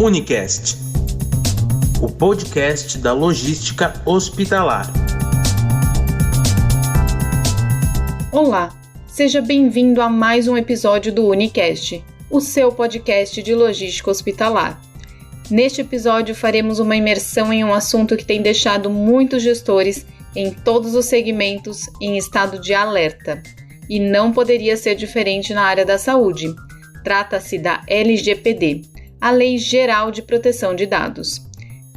Unicast, o podcast da logística hospitalar. Olá, seja bem-vindo a mais um episódio do Unicast, o seu podcast de logística hospitalar. Neste episódio, faremos uma imersão em um assunto que tem deixado muitos gestores em todos os segmentos em estado de alerta. E não poderia ser diferente na área da saúde. Trata-se da LGPD, a Lei Geral de Proteção de Dados.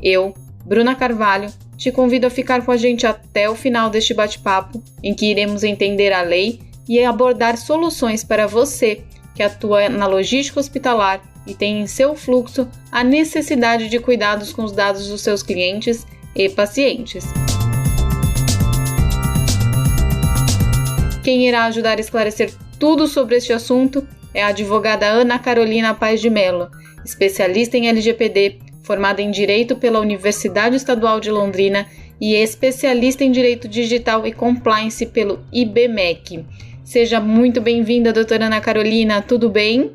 Eu, Bruna Carvalho, te convido a ficar com a gente até o final deste bate-papo, em que iremos entender a lei e abordar soluções para você que atua na logística hospitalar e tem em seu fluxo a necessidade de cuidados com os dados dos seus clientes e pacientes. Quem irá ajudar a esclarecer tudo sobre este assunto é a advogada Ana Carolina Paz de Mello, especialista em LGPD, formada em Direito pela Universidade Estadual de Londrina e especialista em Direito Digital e Compliance pelo IBMEC. Seja muito bem-vinda, doutora Ana Carolina, tudo bem?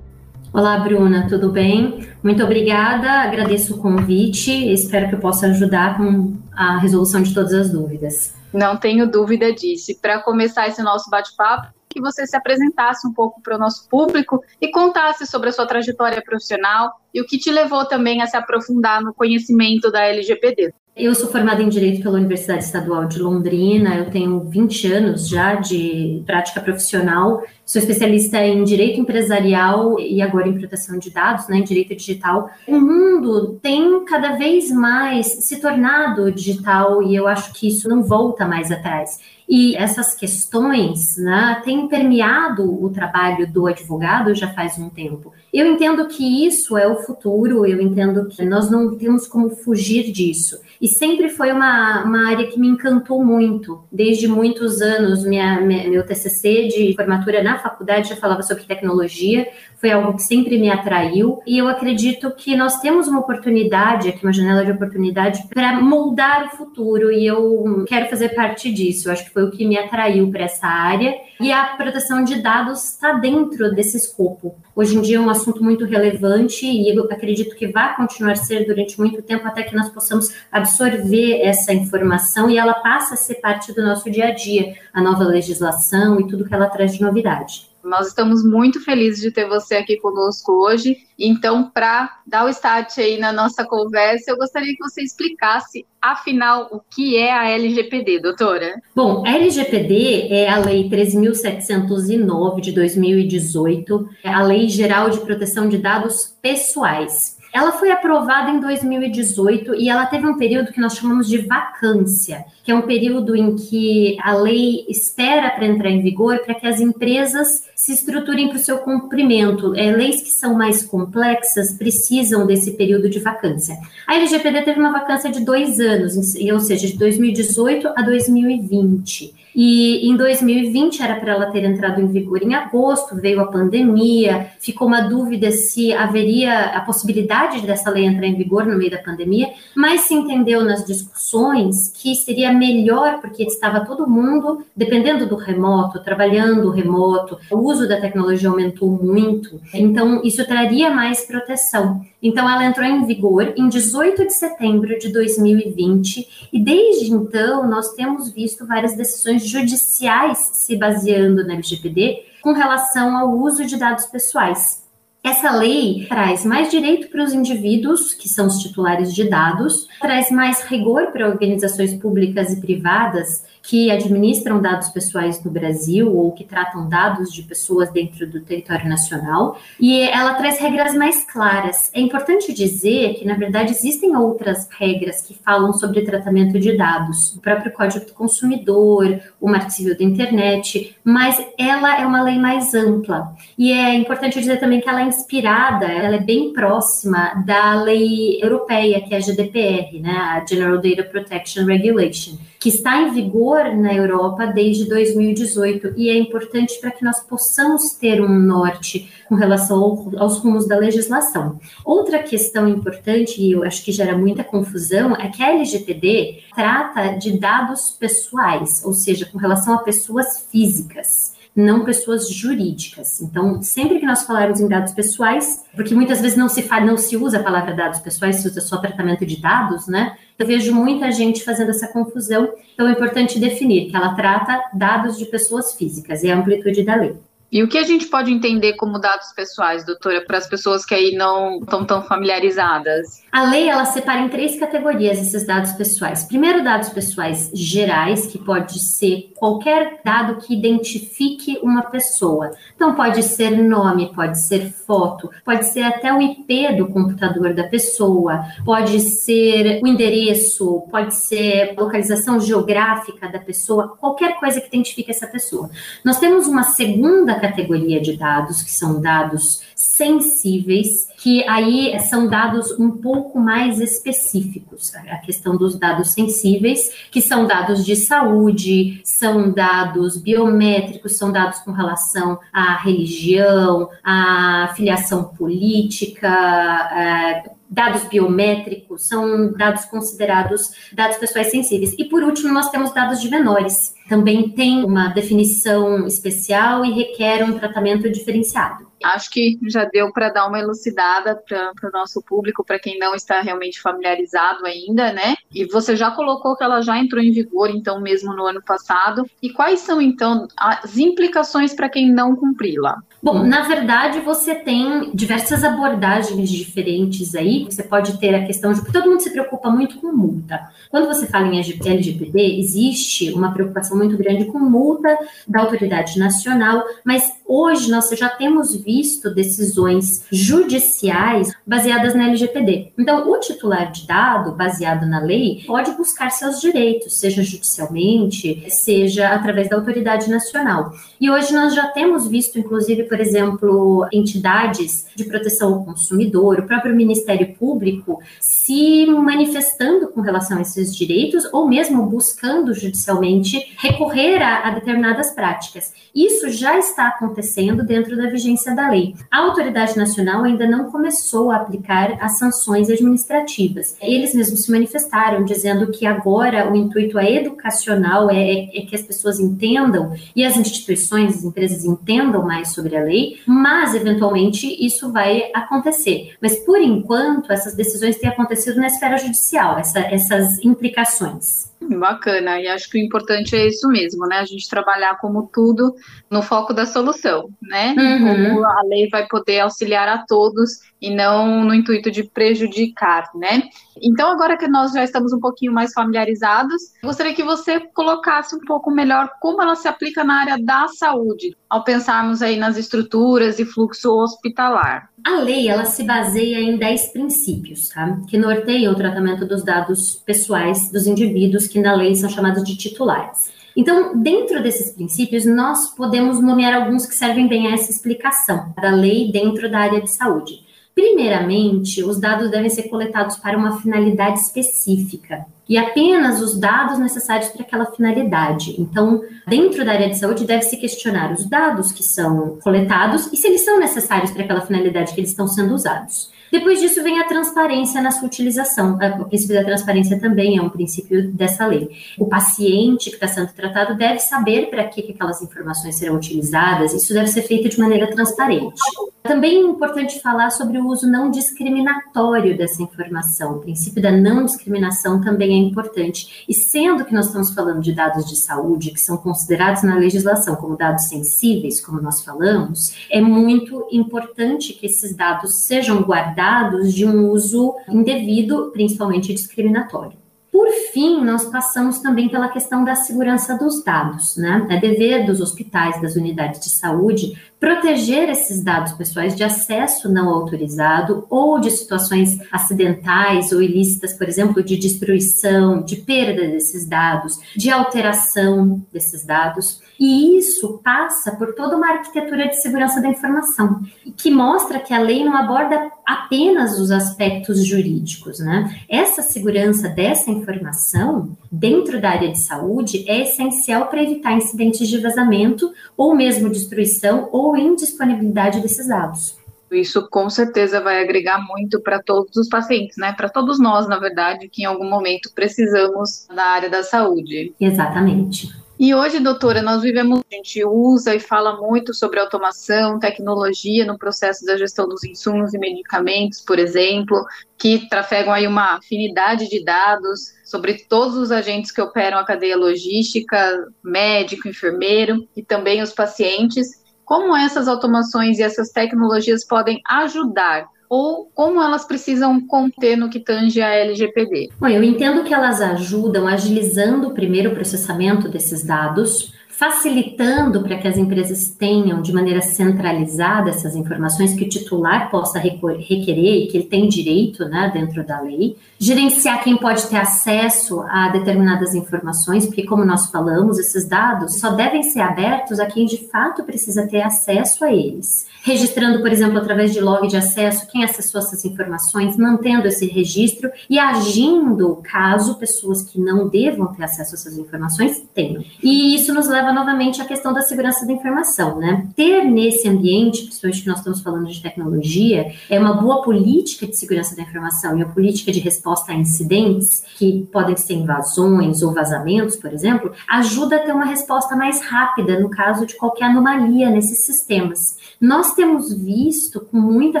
Olá, Bruna, tudo bem? Muito obrigada, agradeço o convite, espero que eu possa ajudar com a resolução de todas as dúvidas. Não tenho dúvida disso. Para começar esse nosso bate-papo, que você se apresentasse um pouco para o nosso público e contasse sobre a sua trajetória profissional e o que te levou também a se aprofundar no conhecimento da LGPD. Eu sou formada em Direito pela Universidade Estadual de Londrina, eu tenho 20 anos já de prática profissional, sou especialista em Direito Empresarial e agora em Proteção de Dados, né, em Direito Digital. O mundo tem cada vez mais se tornado digital e eu acho que isso não volta mais atrás. E essas questões né, têm permeado o trabalho do advogado já faz um tempo. Eu entendo que isso é o futuro, eu entendo que nós não temos como fugir disso. E sempre foi uma, uma área que me encantou muito, desde muitos anos. Minha, minha, meu TCC de formatura na faculdade já falava sobre tecnologia, foi algo que sempre me atraiu. E eu acredito que nós temos uma oportunidade, aqui uma janela de oportunidade, para moldar o futuro. E eu quero fazer parte disso. Eu acho que foi o que me atraiu para essa área. E a proteção de dados está dentro desse escopo. Hoje em dia é um assunto muito relevante e eu acredito que vai continuar a ser durante muito tempo até que nós possamos absorver essa informação e ela passa a ser parte do nosso dia a dia, a nova legislação e tudo que ela traz de novidade. Nós estamos muito felizes de ter você aqui conosco hoje. Então, para dar o start aí na nossa conversa, eu gostaria que você explicasse, afinal, o que é a LGPD, doutora? Bom, a LGPD é a Lei 13.709 de 2018, é a Lei Geral de Proteção de Dados Pessoais. Ela foi aprovada em 2018 e ela teve um período que nós chamamos de vacância, que é um período em que a lei espera para entrar em vigor para que as empresas se estruturem para o seu cumprimento. É, leis que são mais complexas precisam desse período de vacância. A LGPD teve uma vacância de dois anos, ou seja, de 2018 a 2020. E em 2020 era para ela ter entrado em vigor em agosto, veio a pandemia, ficou uma dúvida se haveria a possibilidade dessa lei entrar em vigor no meio da pandemia, mas se entendeu nas discussões que seria melhor, porque estava todo mundo, dependendo do remoto, trabalhando remoto, o uso da tecnologia aumentou muito, então isso traria mais proteção. Então, ela entrou em vigor em 18 de setembro de 2020 e desde então nós temos visto várias decisões judiciais se baseando na LGPD com relação ao uso de dados pessoais. Essa lei traz mais direito para os indivíduos, que são os titulares de dados, traz mais rigor para organizações públicas e privadas que administram dados pessoais no Brasil ou que tratam dados de pessoas dentro do território nacional, e ela traz regras mais claras. É importante dizer que, na verdade, existem outras regras que falam sobre tratamento de dados, o próprio Código do Consumidor, o Marco Civil da Internet, mas ela é uma lei mais ampla. E é importante dizer também que ela é inspirada, ela é bem próxima da lei europeia, que é a GDPR, né, a General Data Protection Regulation que está em vigor na Europa desde 2018 e é importante para que nós possamos ter um norte com relação aos rumos da legislação. Outra questão importante, e eu acho que gera muita confusão, é que a LGPD trata de dados pessoais, ou seja, com relação a pessoas físicas. Não pessoas jurídicas. Então, sempre que nós falarmos em dados pessoais, porque muitas vezes não se fala, não se usa a palavra dados pessoais, se usa só tratamento de dados, né? Eu vejo muita gente fazendo essa confusão. Então, é importante definir que ela trata dados de pessoas físicas e a amplitude da lei. E o que a gente pode entender como dados pessoais, doutora, para as pessoas que aí não estão tão familiarizadas? A lei ela separa em três categorias esses dados pessoais. Primeiro, dados pessoais gerais, que pode ser qualquer dado que identifique uma pessoa. Então, pode ser nome, pode ser foto, pode ser até o IP do computador da pessoa, pode ser o endereço, pode ser localização geográfica da pessoa, qualquer coisa que identifique essa pessoa. Nós temos uma segunda categoria de dados, que são dados sensíveis, que aí são dados um pouco mais específicos. A questão dos dados sensíveis, que são dados de saúde, são dados biométricos, são dados com relação à religião, à filiação política, é, dados biométricos, são dados considerados dados pessoais sensíveis. E por último, nós temos dados de menores. Também tem uma definição especial e requer um tratamento diferenciado. Acho que já deu para dar uma elucidada para o nosso público, para quem não está realmente familiarizado ainda, né? E você já colocou que ela já entrou em vigor, então, mesmo no ano passado. E quais são, então, as implicações para quem não cumpri-la? Bom, na verdade, você tem diversas abordagens diferentes aí. Você pode ter a questão de que todo mundo se preocupa muito com multa. Quando você fala em LGPD, existe uma preocupação muito grande com multa da autoridade nacional, mas hoje nós já temos visto decisões judiciais baseadas na LGPD. Então, o titular de dado, baseado na lei, pode buscar seus direitos, seja judicialmente, seja através da autoridade nacional. E hoje nós já temos visto, inclusive, por exemplo, entidades de proteção ao consumidor, o próprio Ministério Público se manifestando com relação a esses direitos ou mesmo buscando judicialmente recorrer a, a determinadas práticas. Isso já está acontecendo dentro da vigência da lei. A autoridade nacional ainda não começou a aplicar as sanções administrativas. Eles mesmos se manifestaram dizendo que agora o intuito é educacional, é, é que as pessoas entendam e as instituições, as empresas entendam mais sobre a lei, mas eventualmente isso vai acontecer. Mas por enquanto essas decisões têm acontecido acontecido na esfera judicial, essa, essas implicações. Bacana, e acho que o importante é isso mesmo, né? A gente trabalhar como tudo no foco da solução, né? Uhum. Como a lei vai poder auxiliar a todos e não no intuito de prejudicar, né? Então, agora que nós já estamos um pouquinho mais familiarizados, gostaria que você colocasse um pouco melhor como ela se aplica na área da saúde, ao pensarmos aí nas estruturas e fluxo hospitalar. A lei, ela se baseia em 10 princípios, tá? Que norteiam o tratamento dos dados pessoais dos indivíduos que na lei são chamados de titulares. Então, dentro desses princípios, nós podemos nomear alguns que servem bem a essa explicação da lei dentro da área de saúde. Primeiramente, os dados devem ser coletados para uma finalidade específica e apenas os dados necessários para aquela finalidade. Então, dentro da área de saúde, deve-se questionar os dados que são coletados e se eles são necessários para aquela finalidade que eles estão sendo usados. Depois disso vem a transparência na sua utilização. O princípio da transparência também é um princípio dessa lei. O paciente que está sendo tratado deve saber para que, que aquelas informações serão utilizadas. Isso deve ser feito de maneira transparente. Também é importante falar sobre o uso não discriminatório dessa informação. O princípio da não discriminação também é importante. E sendo que nós estamos falando de dados de saúde que são considerados na legislação como dados sensíveis, como nós falamos, é muito importante que esses dados sejam guardados dados de um uso indevido, principalmente discriminatório. Por fim, nós passamos também pela questão da segurança dos dados, né? É dever dos hospitais, das unidades de saúde, proteger esses dados pessoais de acesso não autorizado ou de situações acidentais ou ilícitas, por exemplo, de destruição, de perda desses dados, de alteração desses dados. E isso passa por toda uma arquitetura de segurança da informação, que mostra que a lei não aborda apenas os aspectos jurídicos, né? Essa segurança dessa informação dentro da área de saúde é essencial para evitar incidentes de vazamento ou mesmo destruição ou indisponibilidade desses dados. Isso com certeza vai agregar muito para todos os pacientes, né? Para todos nós, na verdade, que em algum momento precisamos da área da saúde. Exatamente. E hoje, doutora, nós vivemos, a gente usa e fala muito sobre automação, tecnologia no processo da gestão dos insumos e medicamentos, por exemplo, que trafegam aí uma afinidade de dados sobre todos os agentes que operam a cadeia logística, médico, enfermeiro e também os pacientes. Como essas automações e essas tecnologias podem ajudar ou como elas precisam conter no que tange a LGPD? Bom, eu entendo que elas ajudam agilizando o primeiro processamento desses dados, facilitando para que as empresas tenham de maneira centralizada essas informações que o titular possa requerer e que ele tem direito né, dentro da lei, gerenciar quem pode ter acesso a determinadas informações, porque, como nós falamos, esses dados só devem ser abertos a quem de fato precisa ter acesso a eles registrando, por exemplo, através de log de acesso, quem acessou essas informações, mantendo esse registro e agindo caso pessoas que não devam ter acesso a essas informações tenham. E isso nos leva novamente à questão da segurança da informação, né? Ter nesse ambiente, principalmente que nós estamos falando de tecnologia, é uma boa política de segurança da informação e a política de resposta a incidentes, que podem ser invasões ou vazamentos, por exemplo, ajuda a ter uma resposta mais rápida no caso de qualquer anomalia nesses sistemas. Nós temos visto com muita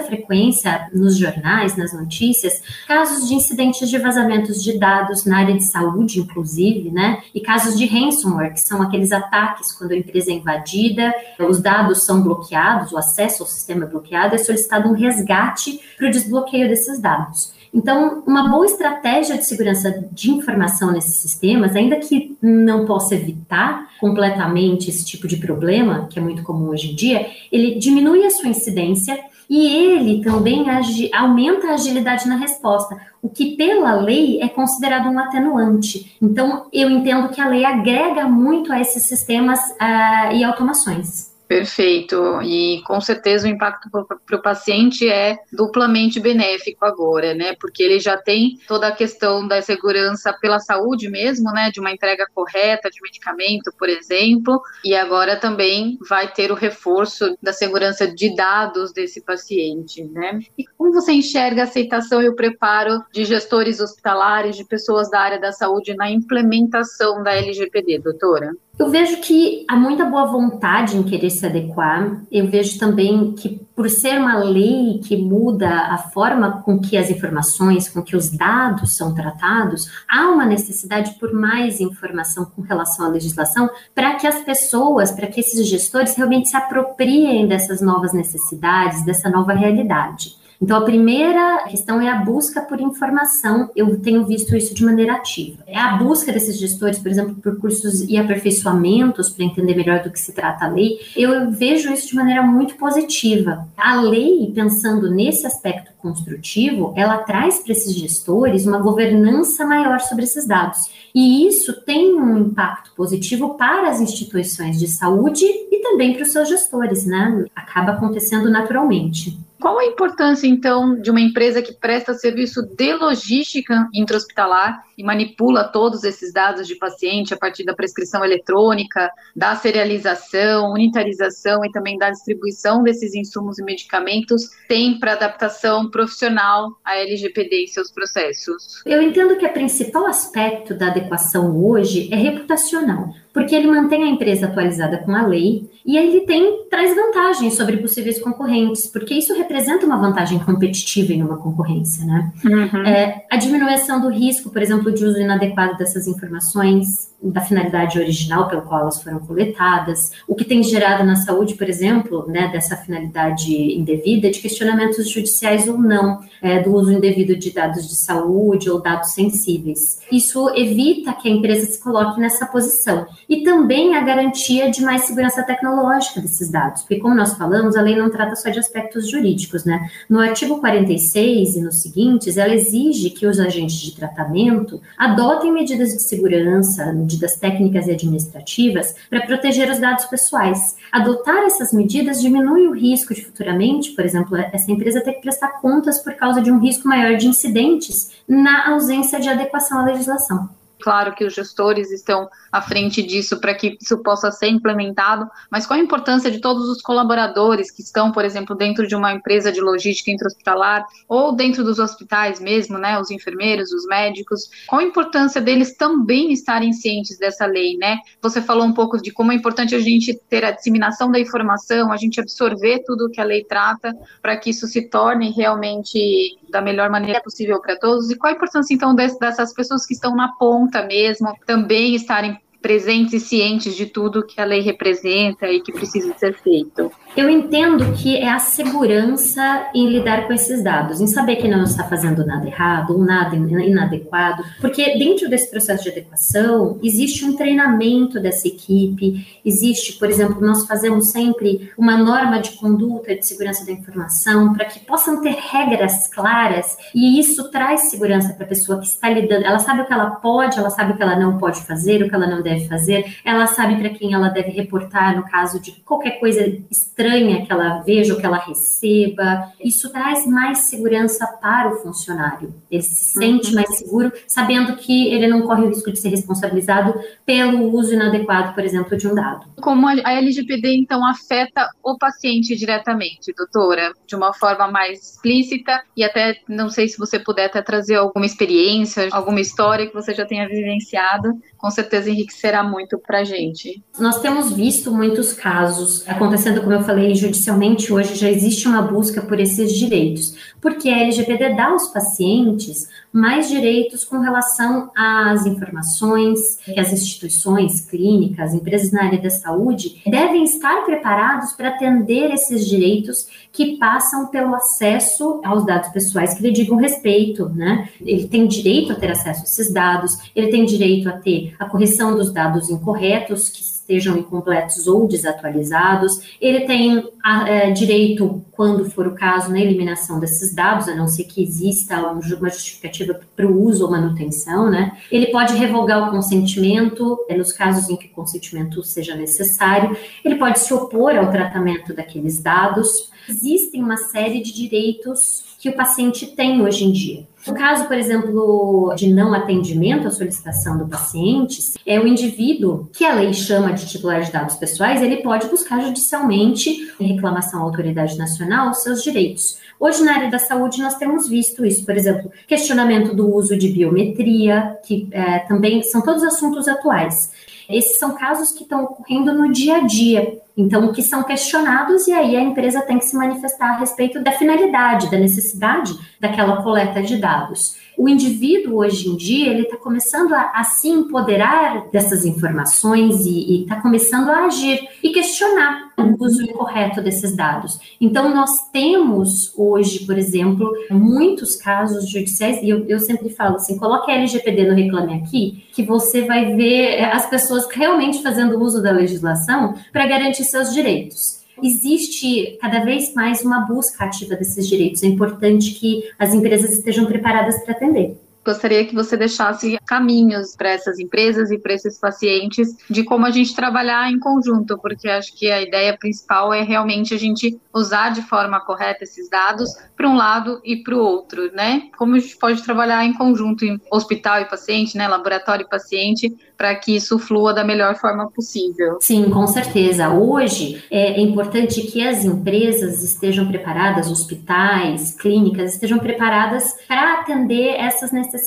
frequência nos jornais, nas notícias, casos de incidentes de vazamentos de dados na área de saúde, inclusive, né? E casos de ransomware, que são aqueles ataques quando a empresa é invadida, os dados são bloqueados, o acesso ao sistema é bloqueado, é solicitado um resgate para o desbloqueio desses dados. Então, uma boa estratégia de segurança de informação nesses sistemas, ainda que não possa evitar completamente esse tipo de problema, que é muito comum hoje em dia, ele diminui a sua incidência e ele também aumenta a agilidade na resposta, o que pela lei é considerado um atenuante. Então, eu entendo que a lei agrega muito a esses sistemas uh, e automações. Perfeito. E com certeza o impacto para o paciente é duplamente benéfico agora, né? Porque ele já tem toda a questão da segurança pela saúde mesmo, né? De uma entrega correta de medicamento, por exemplo, e agora também vai ter o reforço da segurança de dados desse paciente, né? E como você enxerga a aceitação e o preparo de gestores hospitalares, de pessoas da área da saúde na implementação da LGPD, doutora? Eu vejo que há muita boa vontade em querer se adequar. Eu vejo também que, por ser uma lei que muda a forma com que as informações, com que os dados são tratados, há uma necessidade por mais informação com relação à legislação para que as pessoas, para que esses gestores realmente se apropriem dessas novas necessidades, dessa nova realidade. Então, a primeira questão é a busca por informação. Eu tenho visto isso de maneira ativa. É a busca desses gestores, por exemplo, por cursos e aperfeiçoamentos para entender melhor do que se trata a lei. Eu vejo isso de maneira muito positiva. A lei, pensando nesse aspecto construtivo, ela traz para esses gestores uma governança maior sobre esses dados. E isso tem um impacto positivo para as instituições de saúde e também para os seus gestores, né? Acaba acontecendo naturalmente. Qual a importância, então, de uma empresa que presta serviço de logística intra-hospitalar e manipula todos esses dados de paciente a partir da prescrição eletrônica, da serialização, unitarização e também da distribuição desses insumos e medicamentos, tem para adaptação profissional à LGPD em seus processos? Eu entendo que o principal aspecto da adequação hoje é reputacional porque ele mantém a empresa atualizada com a lei e ele tem traz vantagens sobre possíveis concorrentes, porque isso representa uma vantagem competitiva em uma concorrência, né? Uhum. É, a diminuição do risco, por exemplo, de uso inadequado dessas informações, da finalidade original pelo qual elas foram coletadas, o que tem gerado na saúde, por exemplo, né, dessa finalidade indevida, de questionamentos judiciais ou não, é, do uso indevido de dados de saúde ou dados sensíveis. Isso evita que a empresa se coloque nessa posição. E também a garantia de mais segurança tecnológica desses dados, porque, como nós falamos, a lei não trata só de aspectos jurídicos, né? No artigo 46 e nos seguintes, ela exige que os agentes de tratamento adotem medidas de segurança, medidas técnicas e administrativas para proteger os dados pessoais. Adotar essas medidas diminui o risco de futuramente, por exemplo, essa empresa ter que prestar contas por causa de um risco maior de incidentes na ausência de adequação à legislação. Claro que os gestores estão à frente disso para que isso possa ser implementado, mas qual a importância de todos os colaboradores que estão, por exemplo, dentro de uma empresa de logística intra-hospitalar ou dentro dos hospitais mesmo, né, os enfermeiros, os médicos, qual a importância deles também estarem cientes dessa lei, né? Você falou um pouco de como é importante a gente ter a disseminação da informação, a gente absorver tudo que a lei trata para que isso se torne realmente da melhor maneira possível para todos e qual a importância então dessas pessoas que estão na ponta mesmo também estarem presentes e cientes de tudo que a lei representa e que precisa ser feito. Eu entendo que é a segurança em lidar com esses dados, em saber que não está fazendo nada errado ou nada inadequado, porque dentro desse processo de adequação existe um treinamento dessa equipe, existe, por exemplo, nós fazemos sempre uma norma de conduta de segurança da informação para que possam ter regras claras e isso traz segurança para a pessoa que está lidando. Ela sabe o que ela pode, ela sabe o que ela não pode fazer, o que ela não deve fazer, ela sabe para quem ela deve reportar no caso de qualquer coisa estranha que ela veja ou que ela receba. Isso traz mais segurança para o funcionário. Ele se sente uhum. mais seguro, sabendo que ele não corre o risco de ser responsabilizado pelo uso inadequado, por exemplo, de um dado. Como a LGPD, então, afeta o paciente diretamente, doutora, de uma forma mais explícita e até, não sei se você puder até trazer alguma experiência, alguma história que você já tenha vivenciado, com certeza enriquecerá muito para a gente. Nós temos visto muitos casos acontecendo, como eu falei, judicialmente hoje já existe uma busca por esses direitos, porque a LGPD dá aos pacientes mais direitos com relação às informações que as instituições clínicas, empresas na área da saúde devem estar preparados para atender esses direitos que passam pelo acesso aos dados pessoais que lhe digam respeito, né? Ele tem direito a ter acesso a esses dados, ele tem direito a ter a correção dos dados incorretos que estejam incompletos ou desatualizados. Ele tem a, é, direito, quando for o caso, na eliminação desses dados, a não ser que exista uma justificativa para o uso ou manutenção, né? Ele pode revogar o consentimento, é, nos casos em que o consentimento seja necessário. Ele pode se opor ao tratamento daqueles dados. Existem uma série de direitos que o paciente tem hoje em dia. No caso, por exemplo, de não atendimento à solicitação do paciente, é o indivíduo que a lei chama de titular de dados pessoais, ele pode buscar judicialmente, em reclamação à autoridade nacional, os seus direitos. Hoje, na área da saúde, nós temos visto isso, por exemplo, questionamento do uso de biometria, que é, também são todos assuntos atuais. Esses são casos que estão ocorrendo no dia a dia. Então, que são questionados e aí a empresa tem que se manifestar a respeito da finalidade, da necessidade daquela coleta de dados. O indivíduo hoje em dia ele está começando a, a, se empoderar dessas informações e está começando a agir e questionar o uso incorreto desses dados. Então, nós temos hoje, por exemplo, muitos casos judiciais, e eu, eu sempre falo assim: coloque a LGPD no Reclame Aqui, que você vai ver as pessoas realmente fazendo uso da legislação para garantir seus direitos existe cada vez mais uma busca ativa desses direitos. É importante que as empresas estejam preparadas para atender gostaria que você deixasse caminhos para essas empresas e para esses pacientes de como a gente trabalhar em conjunto, porque acho que a ideia principal é realmente a gente usar de forma correta esses dados para um lado e para o outro, né? Como a gente pode trabalhar em conjunto em hospital e paciente, né, laboratório e paciente, para que isso flua da melhor forma possível. Sim, com certeza. Hoje é importante que as empresas estejam preparadas, hospitais, clínicas estejam preparadas para atender essas necessidades.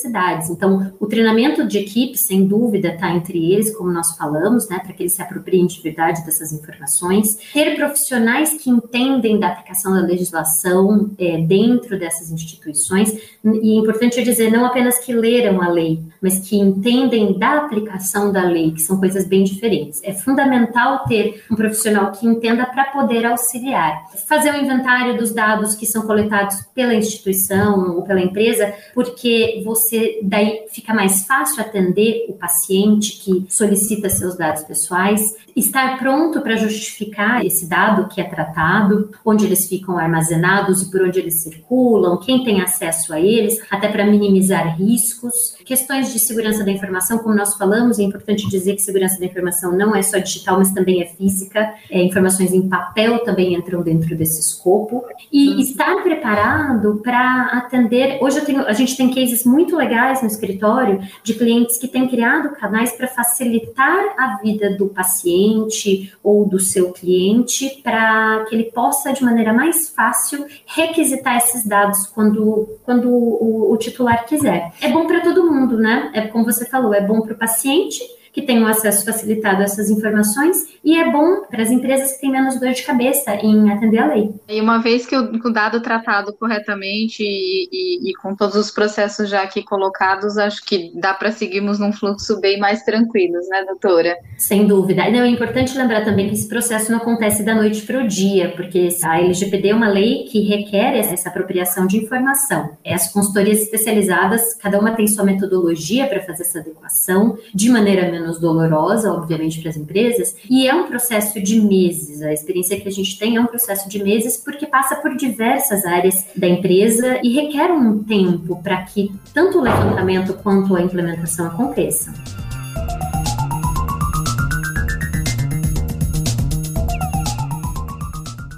Então, o treinamento de equipe, sem dúvida, está entre eles, como nós falamos, né, para que eles se apropriem de verdade dessas informações. Ter profissionais que entendem da aplicação da legislação é, dentro dessas instituições. E é importante dizer, não apenas que leram a lei, mas que entendem da aplicação da lei, que são coisas bem diferentes. É fundamental ter um profissional que entenda para poder auxiliar. Fazer o um inventário dos dados que são coletados pela instituição ou pela empresa, porque daí fica mais fácil atender o paciente que solicita seus dados pessoais, estar pronto para justificar esse dado que é tratado, onde eles ficam armazenados e por onde eles circulam, quem tem acesso a eles, até para minimizar riscos. Questões de segurança da informação, como nós falamos. É importante dizer que segurança da informação não é só digital, mas também é física. É, informações em papel também entram dentro desse escopo. E uhum. estar preparado para atender. Hoje tenho, a gente tem cases muito legais no escritório de clientes que têm criado canais para facilitar a vida do paciente ou do seu cliente para que ele possa, de maneira mais fácil, requisitar esses dados quando, quando o, o titular quiser. É bom para todo mundo, né? É como você falou, é bom para o paciente que tenham acesso facilitado a essas informações e é bom para as empresas que têm menos dor de cabeça em atender a lei. E uma vez que o, dado tratado corretamente e, e, e, com todos os processos já aqui colocados, acho que dá para seguirmos num fluxo bem mais tranquilos, né, doutora? Sem dúvida. Não, é importante lembrar também que esse processo não acontece da noite para o dia, porque a LGPD é uma lei que requer essa apropriação de informação. As consultorias especializadas, cada uma tem sua metodologia para fazer essa adequação de maneira menos menos dolorosa, obviamente, para as empresas, e é um processo de meses. A experiência que a gente tem é um processo de meses porque passa por diversas áreas da empresa e requer um tempo para que tanto o levantamento quanto a implementação aconteçam.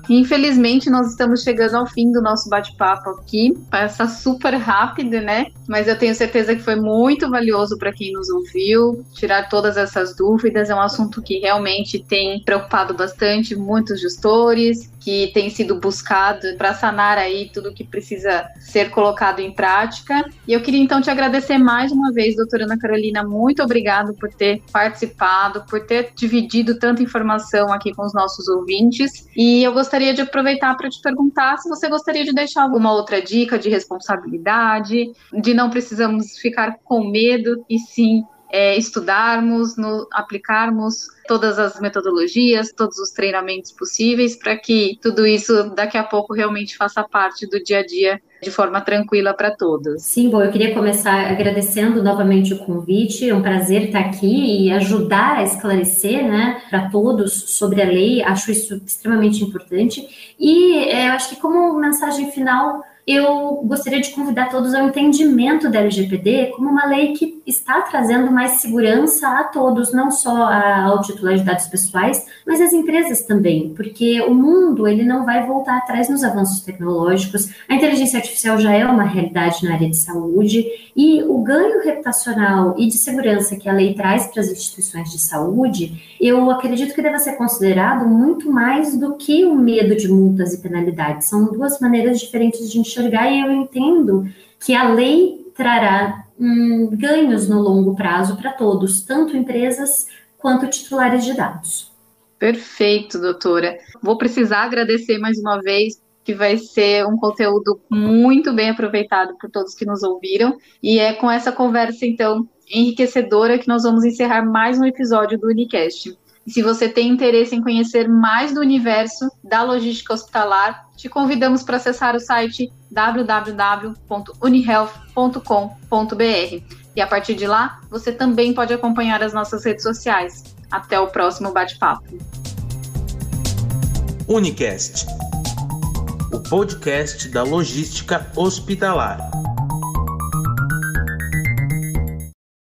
Infelizmente, nós estamos chegando ao fim do nosso bate-papo aqui. Passa super rápido, né? Mas eu tenho certeza que foi muito valioso para quem nos ouviu. Tirar todas essas dúvidas é um assunto que realmente tem preocupado bastante muitos gestores, que tem sido buscado para sanar aí tudo que precisa ser colocado em prática. E eu queria então te agradecer mais uma vez, doutora Ana Carolina. Muito obrigado por ter participado, por ter dividido tanta informação aqui com os nossos ouvintes. E eu gostaria gostaria de aproveitar para te perguntar se você gostaria de deixar alguma outra dica de responsabilidade, de não precisamos ficar com medo e sim é, estudarmos, no, aplicarmos todas as metodologias, todos os treinamentos possíveis, para que tudo isso daqui a pouco realmente faça parte do dia a dia de forma tranquila para todos. Sim, bom, eu queria começar agradecendo novamente o convite. É um prazer estar aqui e ajudar a esclarecer, né, para todos sobre a lei. Acho isso extremamente importante. E é, eu acho que como mensagem final eu gostaria de convidar todos ao entendimento da LGPD como uma lei que está trazendo mais segurança a todos, não só ao titular de dados pessoais, mas às empresas também, porque o mundo ele não vai voltar atrás nos avanços tecnológicos. A inteligência artificial já é uma realidade na área de saúde e o ganho reputacional e de segurança que a lei traz para as instituições de saúde, eu acredito que deve ser considerado muito mais do que o medo de multas e penalidades. São duas maneiras diferentes de enxergar e eu entendo que a lei trará hum, ganhos no longo prazo para todos, tanto empresas quanto titulares de dados. Perfeito, doutora. Vou precisar agradecer mais uma vez que vai ser um conteúdo muito bem aproveitado por todos que nos ouviram. E é com essa conversa, então, enriquecedora que nós vamos encerrar mais um episódio do Unicast. Se você tem interesse em conhecer mais do universo da logística hospitalar, te convidamos para acessar o site www.unihealth.com.br. E a partir de lá, você também pode acompanhar as nossas redes sociais. Até o próximo bate-papo. Unicast o podcast da logística hospitalar.